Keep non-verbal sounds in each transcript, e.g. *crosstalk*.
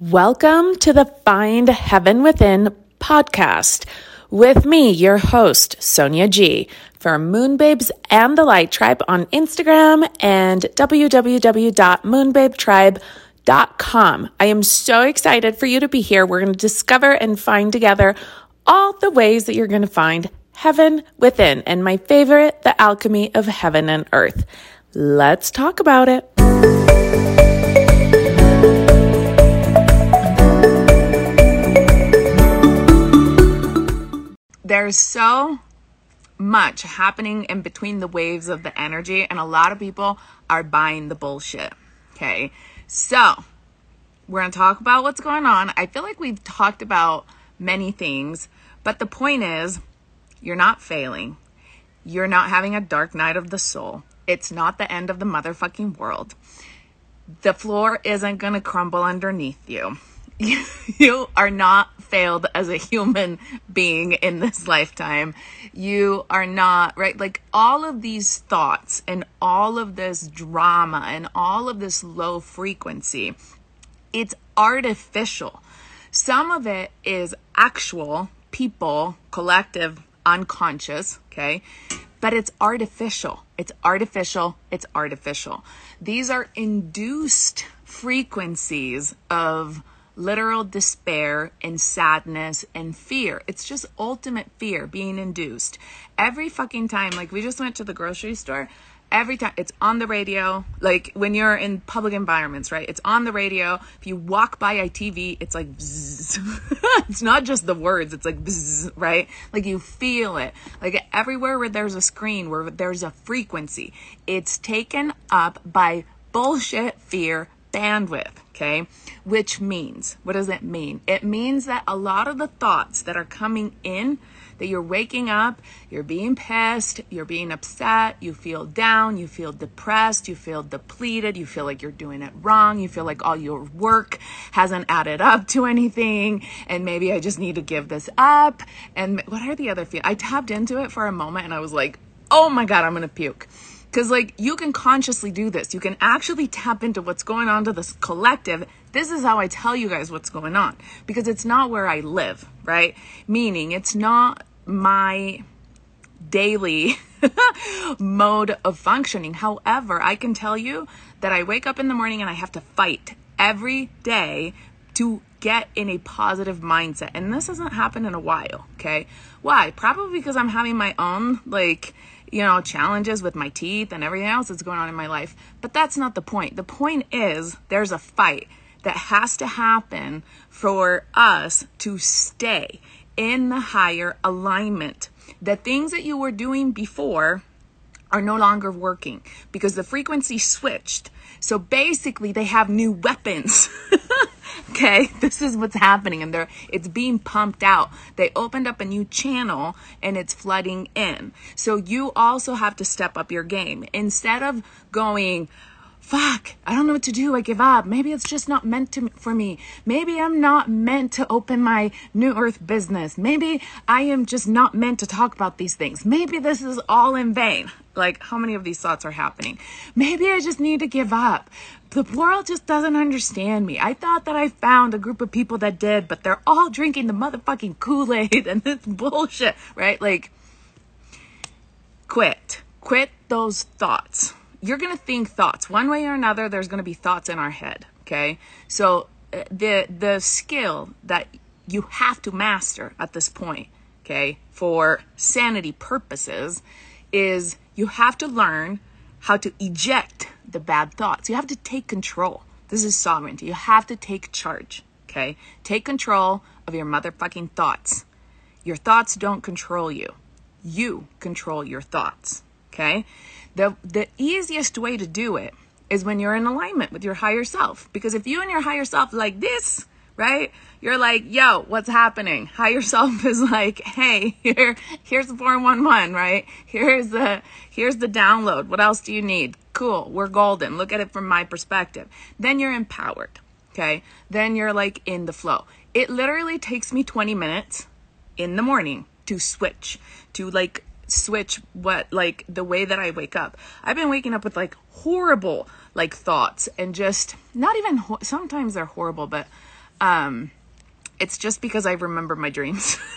Welcome to the Find Heaven Within podcast with me, your host, Sonia G, for Moonbabes and the Light Tribe on Instagram and www.moonbabetribe.com. I am so excited for you to be here. We're going to discover and find together all the ways that you're going to find heaven within, and my favorite, the alchemy of heaven and earth. Let's talk about it. There's so much happening in between the waves of the energy, and a lot of people are buying the bullshit. Okay, so we're gonna talk about what's going on. I feel like we've talked about many things, but the point is, you're not failing. You're not having a dark night of the soul. It's not the end of the motherfucking world. The floor isn't gonna crumble underneath you. *laughs* You, are not failed as a human being in this *laughs* lifetime. You are not, right? Like all of these thoughts and all of this drama and all of this low frequency, it's artificial. Some of it is actual people, collective, unconscious, okay? But it's artificial. It's artificial. It's artificial. These are induced frequencies of literal despair and sadness and fear. It's just ultimate fear being induced. Every fucking time, like we just went to the grocery store, every time it's on the radio, like when you're in public environments, right? It's on the radio. If you walk by a TV, it's like *laughs* it's not just the words, it's like right? Like you feel it. Like everywhere where there's a screen, where there's a frequency, it's taken up by bullshit fear bandwidth, okay? Which means, what does it mean? It means that a lot of the thoughts that are coming in, that you're waking up, you're being pissed, you're being upset, you feel down, you feel depressed, you feel depleted, you feel like you're doing it wrong, you feel like all your work hasn't added up to anything, and maybe I just need to give this up. And what are the other feelings? I tapped into it for a moment and I was like, oh my God, I'm gonna puke because, like, you can consciously do this. You can actually tap into what's going on to this collective. This is how I tell you guys what's going on because it's not where I live, right? Meaning, it's not my daily *laughs* mode of functioning. However, I can tell you that I wake up in the morning and I have to fight every day to get in a positive mindset. And this hasn't happened in a while, okay? Why? Probably because I'm having my own, like, you know, challenges with my teeth and everything else that's going on in my life. But that's not the point. The point is there's a fight that has to happen for us to stay in the higher alignment. The things that you were doing before are no longer working because the frequency switched. So basically, they have new weapons. *laughs* okay, *laughs* this is what's happening, and they're it's being pumped out. They opened up a new channel and it's flooding in. So you also have to step up your game instead of going fuck, I don't know what to do. I give up. Maybe it's just not meant to for me. Maybe I'm not meant to open my new earth business. Maybe I am just not meant to talk about these things. Maybe this is all in vain. Like how many of these thoughts are happening? Maybe I just need to give up. The world just doesn't understand me. I thought that I found a group of people that did, but they're all drinking the motherfucking Kool-Aid and this *laughs* bullshit, right? Like quit. Quit those thoughts you're going to think thoughts one way or another there's going to be thoughts in our head okay so uh, the the skill that you have to master at this point okay for sanity purposes is you have to learn how to eject the bad thoughts. You have to take control. This is sovereignty. You have to take charge okay? Take control of your motherfucking thoughts. Your thoughts don't control you. You control your thoughts okay? The, the easiest way to do it is when you're in alignment with your higher self. Because if you and your higher self like this, right? You're like, yo, what's happening? Higher yourself *laughs* is like, hey, here, here's the 411, right? Here's the, here's the download. What else do you need? Cool. We're golden. Look at it from my perspective. Then you're empowered. Okay. Then you're like in the flow. It literally takes me 20 minutes in the morning to switch to like switch what like the way that I wake up. I've been waking up with like horrible like thoughts and just not even ho- sometimes they're horrible, but Um, it's just because I remember my dreams. *laughs*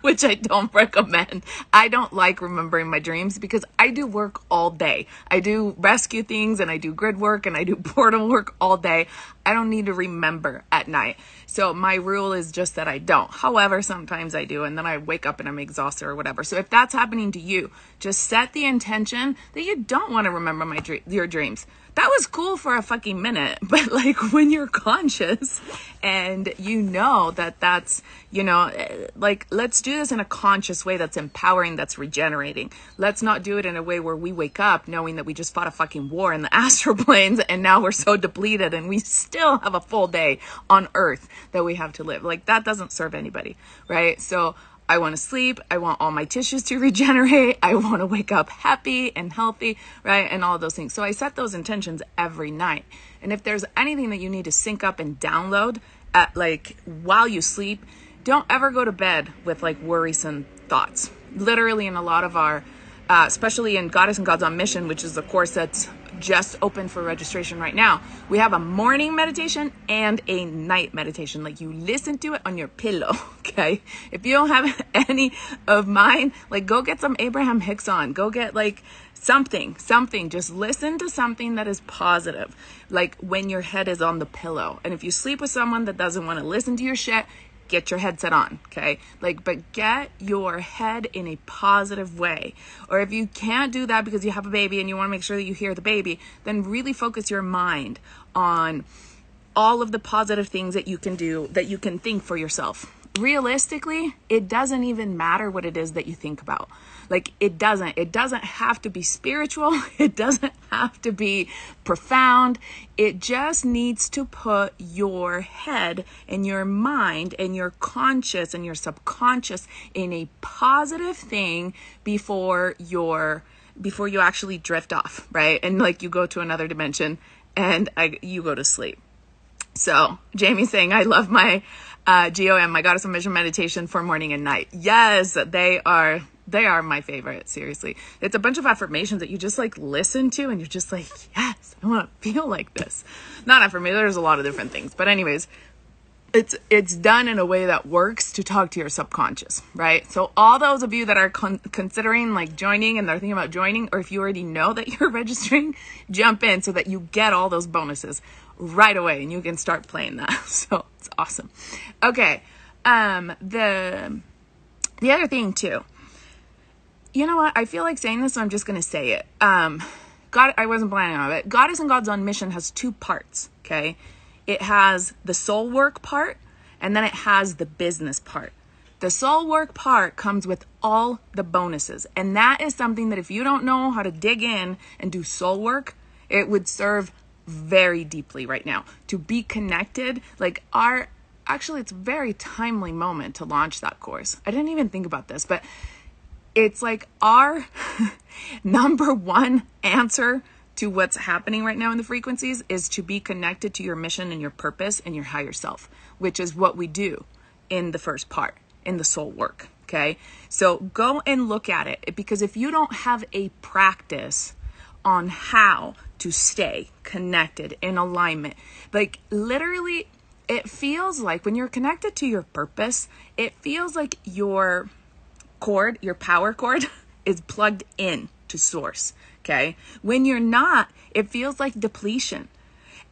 which I don't recommend. I don't like remembering my dreams because I do work all day. I do rescue things and I do grid work and I do *laughs* portal work all day. I don't need to remember at night. So my rule is just that I don't. However, sometimes I do and then I wake up and I'm exhausted or whatever. So if that's happening to you, just set the intention that you don't want to remember my your dreams that was cool for a fucking minute. *laughs* But like when you're conscious and you know that that's, you know, eh, like let's do this in a conscious way that's empowering, that's regenerating. Let's not do it in a way where we wake up knowing that we just fought a fucking war in the *laughs* astral planes and now we're so depleted and we still have a full day on earth that we have to live. Like that doesn't serve anybody, right? So I want to sleep. I want all my tissues to *laughs* regenerate. I want to wake up happy and healthy, right? And all those things. So I set those intentions every night. And if there's anything that you need to sync up and download at like while you sleep, don't ever go to bed with like worrisome thoughts. Literally, in a lot of our, uh, especially in Goddess and Gods on Mission, which is the course that's just open for registration right now. We have a morning meditation and a night meditation. Like you listen to it on your pillow, *laughs* okay? If you don't have *laughs* any of mine, like go get some Abraham Hicks on. Go get like something, something. Just listen to something that is positive. Like when your head is on the pillow. And if you sleep with someone that doesn't want to listen to your shit, get your headset on, okay? Like, but get your head in a positive way. Or if you can't do that because you have a baby and you want to make sure that you hear the baby, then really focus your mind on all of the positive things that you can do, that you can think for yourself. Realistically, it doesn't even matter what it is that you think about. Like it doesn't. It doesn't have to be spiritual. *laughs* It doesn't have to be profound. It just needs to put your head and your mind and your conscious and your subconscious in a positive thing before your before you actually drift off, right? And like you go to another dimension and I, you go to sleep. So Jamie's saying, I love my uh, GOM, my Goddess of Mission meditation for morning and night. Yes, they are they are my favorite, seriously. It's a bunch of affirmations that you just like listen to and you're just like, yes, I want to feel like this. Not affirmation, there's a lot of different things. But anyways, it's it's done in a way that works to talk to your subconscious, right? So all those of you that are con- considering like joining and they're thinking about joining or if you already know that *laughs* you're registering, jump in so that you get all those bonuses right away and you can start playing that. *laughs* So it's awesome. Okay. Um the the other thing too you know what? I feel like saying this, so I'm just going to say it. Um, God, I wasn't planning on it. Goddess and Gods on Mission has two parts, okay? It has the soul work part, and then it has the business part. The soul work part comes with all the bonuses. And that is something that if you don't know how to dig in and do soul work, it would serve very deeply right now to be connected. Like our, actually, it's very timely moment to launch that course. I didn't even think about this, but it's like our *laughs* number one answer to what's happening right now in the frequencies is to be connected to your mission and your purpose and your higher self, which is what we do in the first part, in the soul work. Okay. So go and look at it because if you don't have a practice on how to stay connected in alignment, like literally, it feels like when you're connected to your purpose, it feels like you're cord, your power cord, *laughs* is plugged in to source. Okay. When you're not, it feels like depletion.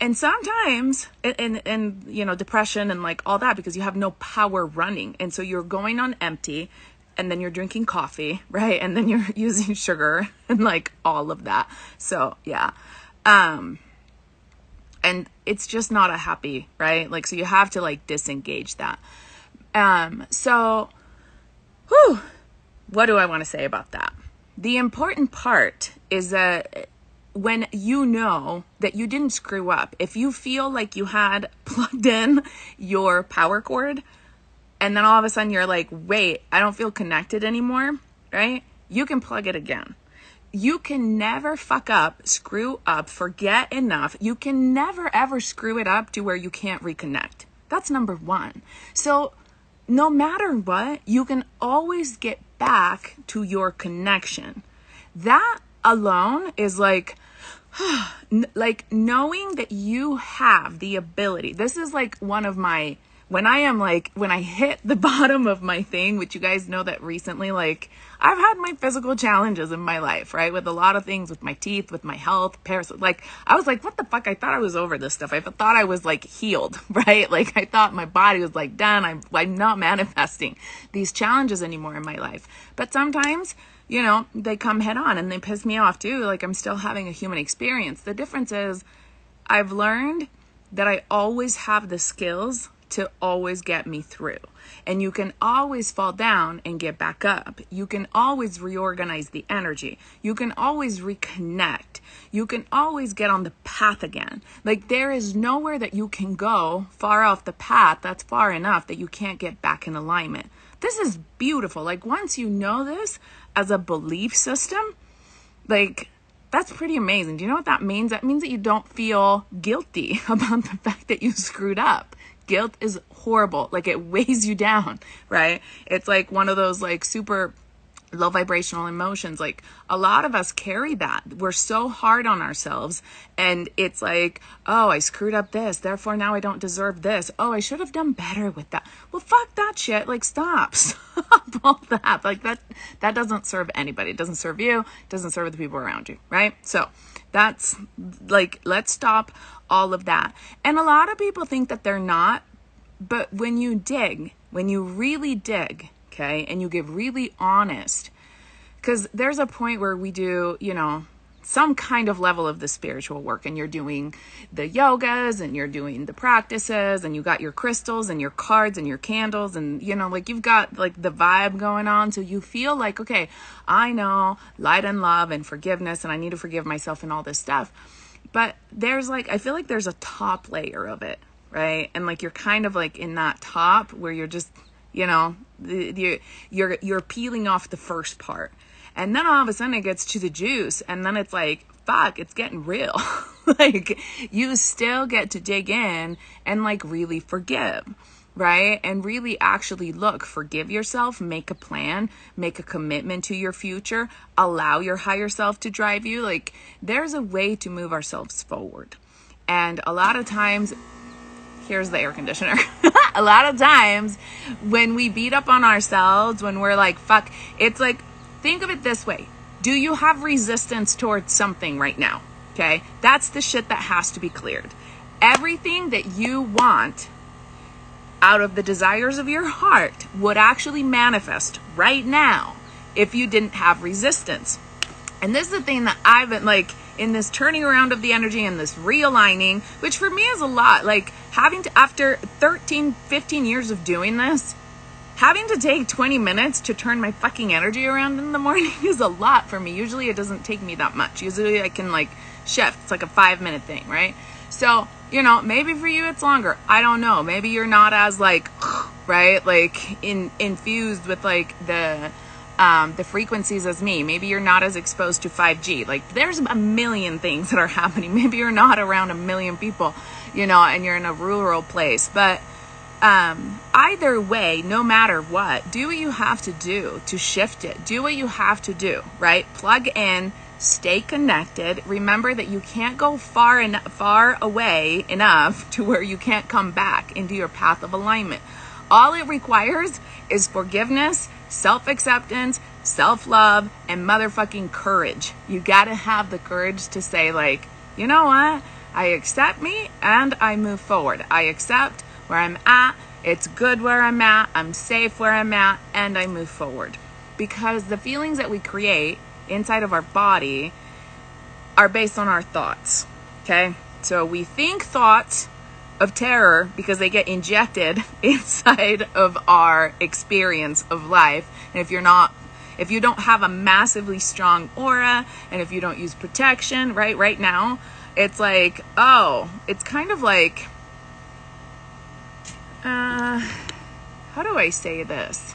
And sometimes, and, and, you know, depression and like all that because you have no power running. And so you're going on empty and then you're drinking coffee, *laughs* right? And then you're *laughs* using sugar and like all of that. So, yeah. Um, and it's just not a happy, right? Like, so you have to like disengage that. Um, so, whew, what do I want to say about that? The important part is that uh, when you know that you didn't screw up, if you feel like you had *laughs* plugged in your power cord and then all of a sudden you're like, wait, I don't feel connected anymore, right? You can plug it again. You can never fuck up, screw up, forget enough. You can never ever screw it up to where you can't reconnect. That's number one. So, no matter what, you can always get back to your connection. That alone is like, *sighs* like knowing that you have the ability. This is like one of my when I am like when I hit the *laughs* bottom of my thing, which you guys know that recently like I've had my physical challenges in my life, right? With a lot of things with my teeth, with my health, Paris like I was like what the fuck? I thought I was over this stuff. I thought I was like healed, *laughs* right? Like I thought my body was like done. I'm I'm not manifesting these challenges anymore in my life. But sometimes you know, they come head on and they piss me off too. Like I'm still having a human experience. The difference is I've learned that I always have the skills to always get me through. And you can always fall down and get back up. You can always reorganize the energy. You can always reconnect. You can always get on the path again. Like there is nowhere that you can go far off the path that's far enough that you can't get back in alignment. This is beautiful. Like once you know this as a belief system, like that's pretty amazing. Do you know what that means? That means that you don't feel guilty *laughs* about the fact that you screwed up. Guilt is horrible. Like it *laughs* weighs you down, right? It's like one of those like super low vibrational emotions. Like a lot of us carry that. We're so hard on ourselves. And it's like, oh, I screwed up this. Therefore, now I don't deserve this. Oh, I should have done better with that. Well, fuck that shit. Like, stop. *laughs* Stop all that. Like, that, that doesn't serve anybody. It doesn't serve you. It doesn't serve the people around you. Right. So that's like, let's stop all of that. And a lot of people think that they're not. But when you dig, when you really dig, okay? And you get really honest. Because there's a point where we do, you know, some kind of level of the spiritual work and you're doing the yogas and you're doing the practices and you got your crystals and your cards and your candles and you know like you've got like the vibe going on so you feel like okay I know light and love and forgiveness and I need to forgive myself and all this stuff but there's like I feel like there's a top layer of it right? And like you're kind of like in that top where you're just you know the, you're you're peeling off the first part. And then all of a sudden it gets to the juice and then it's like fuck it's getting real. *laughs* Like you still get to dig in and like really forgive right? And really actually look, forgive yourself, make a plan, make a commitment to your future, allow your higher self to drive you. Like, there's a way to move ourselves forward. And a lot of times, here's the air conditioner. *laughs* a lot of times when we beat up on ourselves, when we're like, fuck, it's like, think of it this way. Do you have resistance towards something right now? Okay. That's the shit that has to be cleared. Everything that you want out of the desires of your heart would actually manifest right now if you didn't have resistance. And this is the thing that I've been like, in this turning around of the energy and this realigning, which for me is a lot. Like having to, after 13, 15 years of doing this, having to take 20 minutes to turn my fucking energy around in the *laughs* morning is a lot for me. Usually it doesn't take me that much. Usually I can like shift. It's like a five minute thing, right? So, you know, maybe for you it's longer. I don't know. Maybe you're not as like, *sighs* right? Like in infused with like the um, the frequencies as me. Maybe you're not as exposed to 5G. Like there's a million things that are *laughs* happening. Maybe you're not around a million people, you know, and you're in a rural place. But um, either way, no matter what, do what you have to do to shift it. Do what you have to do, right? Plug in, stay connected. Remember that you can't go far and far away enough to where you can't come back into your path of alignment. All it requires is forgiveness self acceptance, self love, and motherfucking courage. You gotta have the courage to say, like, you know what? I accept me and I move forward. I accept where I'm at. It's good where I'm at. I'm safe where I'm at. And I move forward. Because the feelings that we create inside of our body are based on our thoughts. Okay? So we think thoughts of terror because they get injected *laughs* inside of our experience of life. And if you're not if you don't have a massively strong aura and if you don't use protection, right? Right now, it's like, oh, it's kind of like uh how do I say this?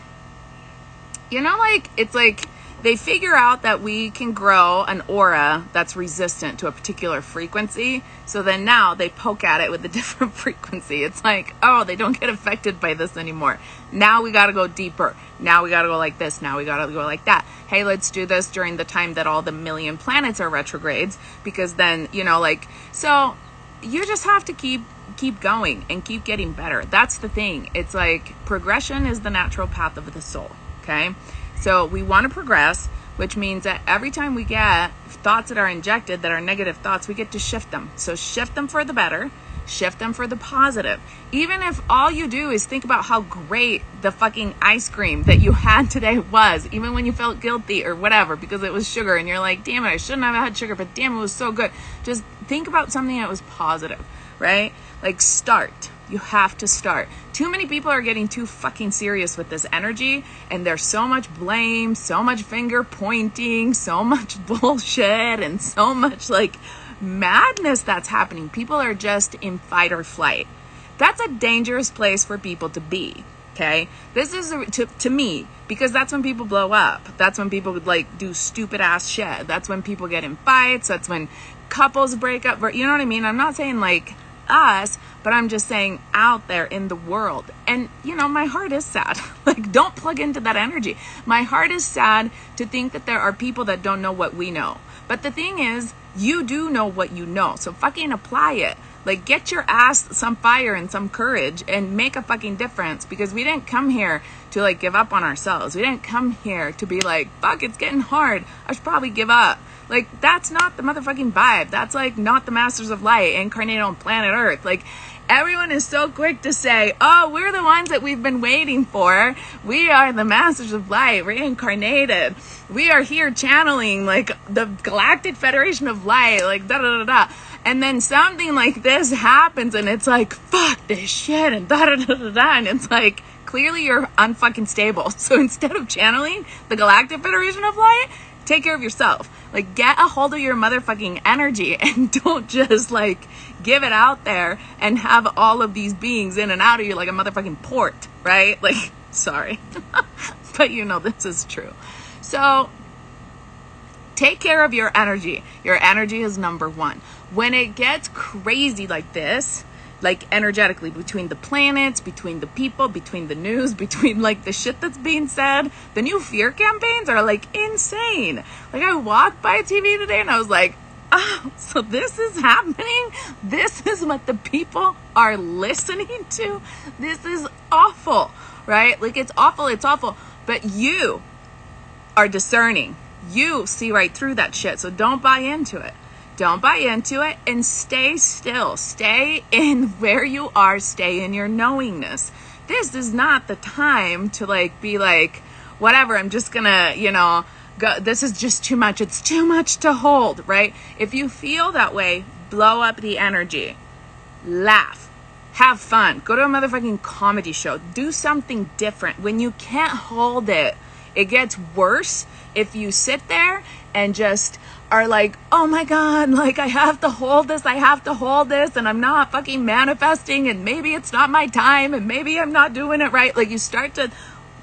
You know like it's like they figure out that we can grow an aura that's resistant to a particular frequency. So then now they poke at it with a *laughs* different frequency. It's like, oh, they don't get affected by this anymore. Now we got to go deeper. Now we got to go like this. Now we got to go like that. Hey, let's do this during the time that all the million planets are retrogrades because then, you know, like, so you just have to keep keep going and keep getting better. That's the thing. It's like progression is the natural path of the soul, okay? So we want to progress, which means that every time we get thoughts that are injected that are negative thoughts, we get to shift them. So shift them for the better, shift them for the positive. Even if all you do is think about how great the fucking ice cream that you had *laughs* today was, even when you felt guilty or whatever because it was sugar and you're like, damn it, I shouldn't have had sugar, but damn, it was so good. Just think about something that was positive, right? Like start you have to start. Too many people are getting too fucking serious with this energy, and there's so much blame, so much finger pointing, so much *laughs* bullshit, and so much like madness that's happening. People are just in fight or flight. That's a dangerous place for people to be. Okay, this is to, to me because that's when people blow up. That's when people would like do stupid ass shit. That's when people get in fights. That's when couples break up. You know what I mean? I'm not saying like us, but I'm just saying out there in the world. And, you know, my heart is sad. *laughs* like, don't plug into that energy. My heart is sad to think that there are people that don't know what we know. But the thing is, you do know what you know. So fucking apply it. Like, get your ass some fire and some courage and make a fucking difference because we didn't come here to like give up on ourselves. We didn't come here to be like, fuck, it's getting hard. I should probably give up. Like, that's not the motherfucking vibe. That's like not the Masters of Light incarnated on planet Earth. Like, everyone is so quick to say, oh, we're the ones that we've been waiting for. We are the Masters of Light, reincarnated. We are here channeling like the Galactic Federation of Light, like da da da da. And then something like this happens and it's like, fuck this shit and da da da da da. And it's like, clearly you're unfucking stable. *laughs* So instead of channeling the Galactic Federation of Light, take care of yourself. Like, get a hold of your motherfucking energy *laughs* and don't just like give it out there and have all of these beings in and out of you like a motherfucking port, right? *laughs* Like, sorry. *laughs* but you know, this is true. So, take care of your energy. Your energy is number one. When it gets crazy like this, like energetically between the planets, between the people, between the news, *laughs* between like the shit that's being said. The new fear campaigns are like insane. Like I walked by TV today and I was like, *laughs* oh, so this is happening? This is what the people are listening to? This is awful, right? Like it's awful, it's awful. But you are discerning. You see right through that shit. So don't buy into it. Don't buy into it and stay still. Stay in *laughs* where you are. Stay in your knowingness. This is not the time to like be like, whatever, I'm just gonna, you know, go, this is just too much. It's too much to hold, right? If you feel that way, blow up the energy. Laugh. Have fun. Go to a motherfucking comedy show. Do something different. When you can't hold it, it gets worse if you sit there and just are like, oh my God, *laughs* like I have to hold this, I have to hold this, and I'm not fucking manifesting, and maybe it's not my time, and maybe I'm not doing it right. Like you start to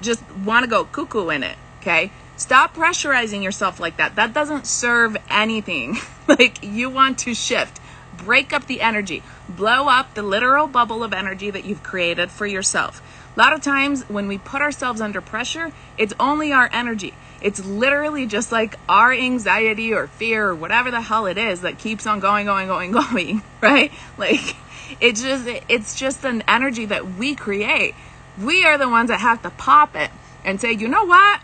just want to go cuckoo in it, okay? Stop pressurizing yourself like that. That doesn't serve anything. *laughs* like you want to shift, break up the energy, blow up the literal bubble of energy that you've created for yourself. A lot of times when we put ourselves under pressure, it's only our energy. It's literally just like our anxiety or fear or whatever the hell it is that keeps on going, going, going, *laughs* going, right? Like it's just it's just an energy that we create. We are the ones that have to pop it and say, you know what?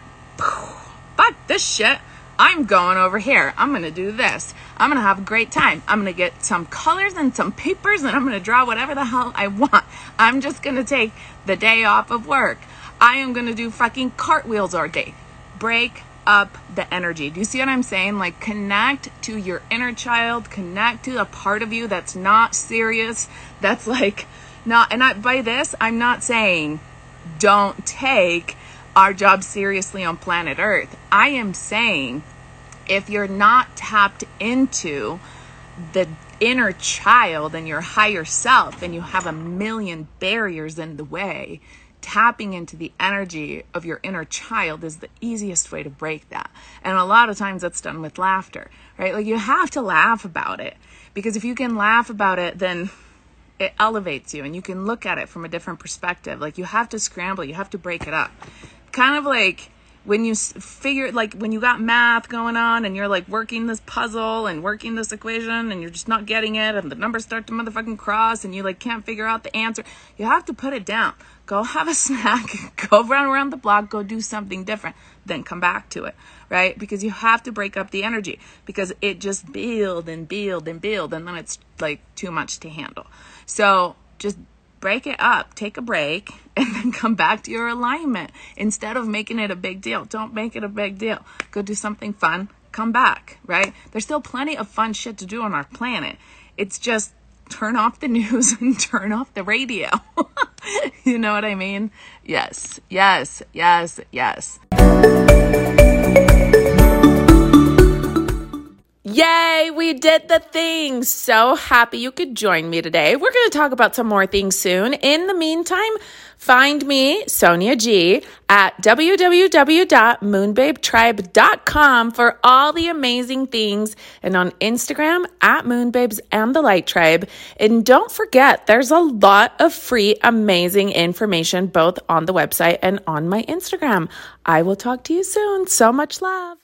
Fuck this shit. I'm going over here. I'm going to do this. I'm going to have a great time. I'm going to get some colors and some papers and I'm going to draw whatever the hell I want. I'm just going to take the day off of work. I am going to do fucking cartwheels all day break up the energy. Do you see what I'm saying? Like connect to your inner child, connect to a part of you that's not serious, that's like not and I, by this I'm not saying don't take our job seriously on planet Earth. I am saying if you're not tapped into the inner child and your higher self and you have a million barriers in the way, tapping into the energy of your inner child is the easiest way to break that. And a lot of times that's done with laughter, right? Like you have to laugh about it because if you can laugh about it, then it elevates you and you can look at it from a different perspective. Like you have to scramble, you have to break it up. Kind of like when you figure like when you got math going on and you're like working this puzzle and working this equation and you're just not getting it and the numbers start to motherfucking cross and you like can't figure out the answer you have to put it down. Go *laughs* have a snack go run around the block go do something different then come back to it right? Because you have to break up the energy because it just build and build and build and then it's like too much to handle. So just break it up, take a break, *laughs* and then come back to your alignment instead of making it a big deal. Don't make it a big deal. Go do something fun, come back, right? There's still plenty of fun shit to do on our planet. It's just turn off the *laughs* news and turn off the radio. *laughs* you know what I mean? Yes, yes, yes, yes. Yay, we did the thing. So happy you could join me today. We're going to talk about some more things soon. In the meantime, find me, Sonia G, at www.moonbabetribe.com for all the amazing things and on Instagram at Moonbabes and the Light Tribe. And don't forget, there's a lot of free, amazing information both on the website and on my Instagram. I will talk to you soon. So much love.